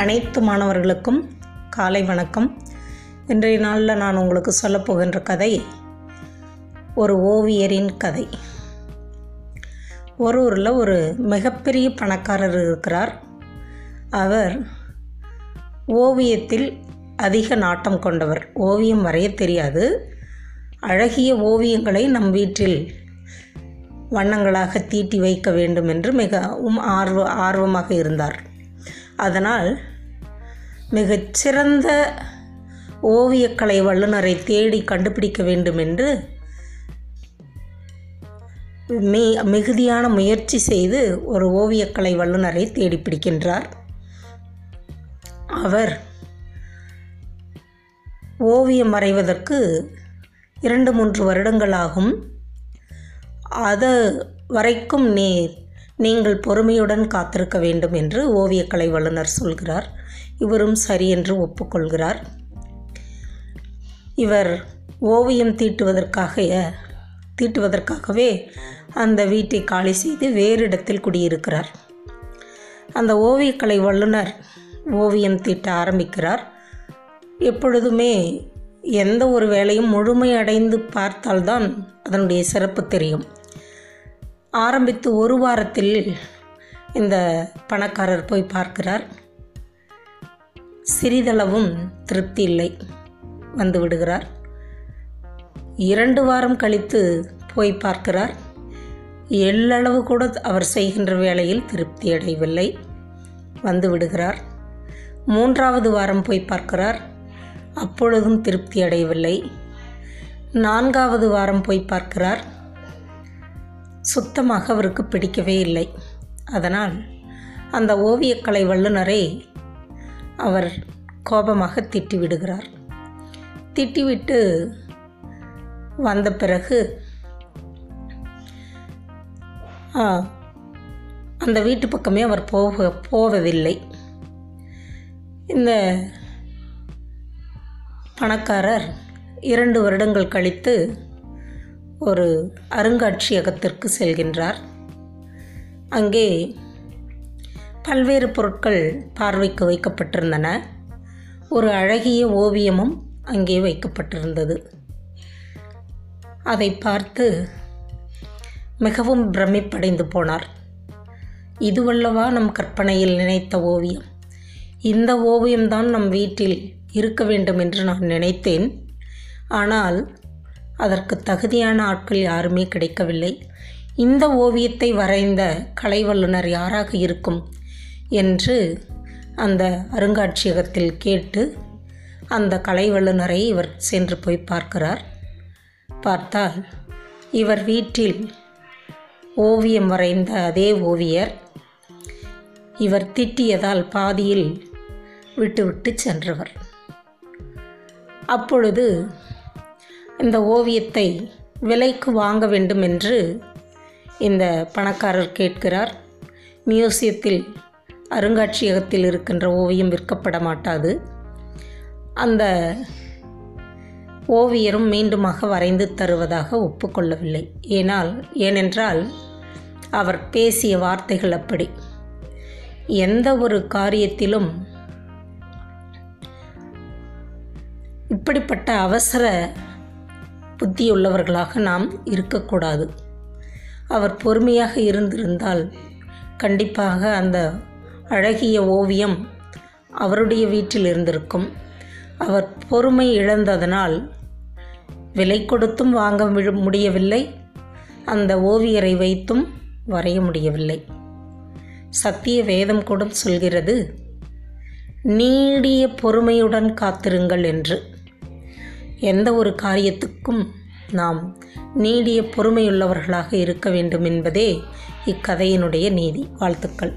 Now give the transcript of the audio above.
அனைத்து மாணவர்களுக்கும் காலை வணக்கம். இன்றைய நாளில் நான் உங்களுக்கு சொல்லப்போகின்ற கதை ஒரு ஓவியரின் கதை. ஒரு ஊரில் ஒரு மிகப்பெரிய பணக்காரர் இருக்கிறார். அவர் ஓவியத்தில் அதிக நாட்டம் கொண்டவர். ஓவியம் வரைய தெரியாது. அழகிய ஓவியங்களை நம் வீட்டில் வண்ணங்களாக தீட்டி வைக்க வேண்டும் என்று மிகவும் ஆர்வ ஆர்வமாக இருந்தார். அதனால் மிகச்சிறந்த ஓவியக்கலை வல்லுநரை தேடி கண்டுபிடிக்க வேண்டும் என்று மி மிகுதியான முயற்சி செய்து ஒரு ஓவியக்கலை வல்லுநரை தேடி பிடிக்கின்றார். அவர் ஓவியம் வரைவதற்கு இரண்டு மூன்று வருடங்களாகும் அது வரைக்கும் நீ நீங்கள் பொறுமையுடன் காத்திருக்க வேண்டும் என்று ஓவியக்கலை வல்லுநர் சொல்கிறார். இவரும் சரி என்று ஒப்புக்கொள்கிறார். இவர் ஓவியம் தீட்டுவதற்காக தீட்டுவதற்காகவே அந்த வீட்டை காலி செய்து வேறு இடத்தில் குடியிருக்கிறார். அந்த ஓவியக்கலை வல்லுனர் ஓவியம் தீட்ட ஆரம்பிக்கிறார். எப்பொழுதுமே எந்த ஒரு வேலையும் முழுமையடைந்து பார்த்தால்தான் அதனுடைய சிறப்பு தெரியும். ஆரம்பித்து ஒரு வாரத்தில் இந்த பணக்காரர் போய் பார்க்கிறார். சிறிதளவும் திருப்தி இல்லை. வந்து விடுகிறார். இரண்டு வாரம் கழித்து போய் பார்க்கிறார். எள்ளளவு கூட அவர் செய்கின்ற வேலையில் திருப்தி அடையவில்லை. வந்து விடுகிறார். மூன்றாவது வாரம் போய் பார்க்கிறார். அப்பொழுதும் திருப்தி அடையவில்லை. நான்காவது வாரம் போய் பார்க்கிறார். சுத்தமாக அவருக்கு பிடிக்கவே இல்லை. அதனால் அந்த ஓவியக்கலை வல்லுநரை அவர் கோபமாக திட்டிவிடுகிறார். திட்டிவிட்டு வந்த பிறகு அந்த வீட்டு பக்கமே அவர் போக போவதில்லை. இந்த பணக்காரர் இரண்டு வருடங்கள் கழித்து ஒரு அருங்காட்சியகத்திற்கு செல்கின்றார். அங்கே பல்வேறு பொருட்கள் பார்வைக்கு வைக்கப்பட்டிருந்தன. ஒரு அழகிய ஓவியமும் அங்கே வைக்கப்பட்டிருந்தது. அதை பார்த்து மிகவும் பிரமிப்படைந்து போனார். இதுவல்லவா நம் கற்பனையில் நினைத்த ஓவியம். இந்த ஓவியம்தான் நம் வீட்டில் இருக்க வேண்டும் என்று நான் நினைத்தேன். ஆனால் அதற்கு தகுதியான ஆட்கள் யாருமே கிடைக்கவில்லை. இந்த ஓவியத்தை வரைந்த கலை வல்லுனர் யாராக இருக்கும் என்று அந்த அருங்காட்சியகத்தில் கேட்டு அந்த கலை வல்லுநரை இவர் சென்று போய் பார்க்கிறார். பார்த்தால் இவர் வீட்டில் ஓவியம் வரைந்த அதே ஓவியர் இவர் திட்டியதால் பாதியில் விட்டுவிட்டு சென்றவர். அப்பொழுது இந்த ஓவியத்தை விலைக்கு வாங்க வேண்டும் என்று இந்த பணக்காரர் கேட்கிறார். மியூசியத்தில் அருங்காட்சியகத்தில் இருக்கின்ற ஓவியம் விற்கப்பட மாட்டாது. அந்த ஓவியரும் மீண்டுமாக வரைந்து தருவதாக ஒப்புக்கொள்ளவில்லை. ஏனால் ஏனென்றால் அவர் பேசிய வார்த்தைகள் அப்படி. எந்த ஒரு காரியத்திலும் இப்படிப்பட்ட அவசர புத்தியுள்ளவர்களாக நாம் இருக்கக்கூடாது. அவர் பொறுமையாக இருந்திருந்தால் கண்டிப்பாக அந்த அழகிய ஓவியம் அவருடைய வீட்டில் இருந்திருக்கும். அவர் பொறுமை இழந்ததனால் விலை கொடுத்தும் வாங்க முடியவில்லை. அந்த ஓவியரை வைத்தும் வரைய முடியவில்லை. சத்திய வேதம் கூட சொல்கிறது நீடிய பொறுமையுடன் காத்திருங்கள் என்று. எந்த ஒரு காரியத்துக்கும் நாம் நீடிய பொறுமையுள்ளவர்களாக இருக்க வேண்டும் என்பதே இக்கதையினுடைய நீதி. வாழ்த்துக்கள்.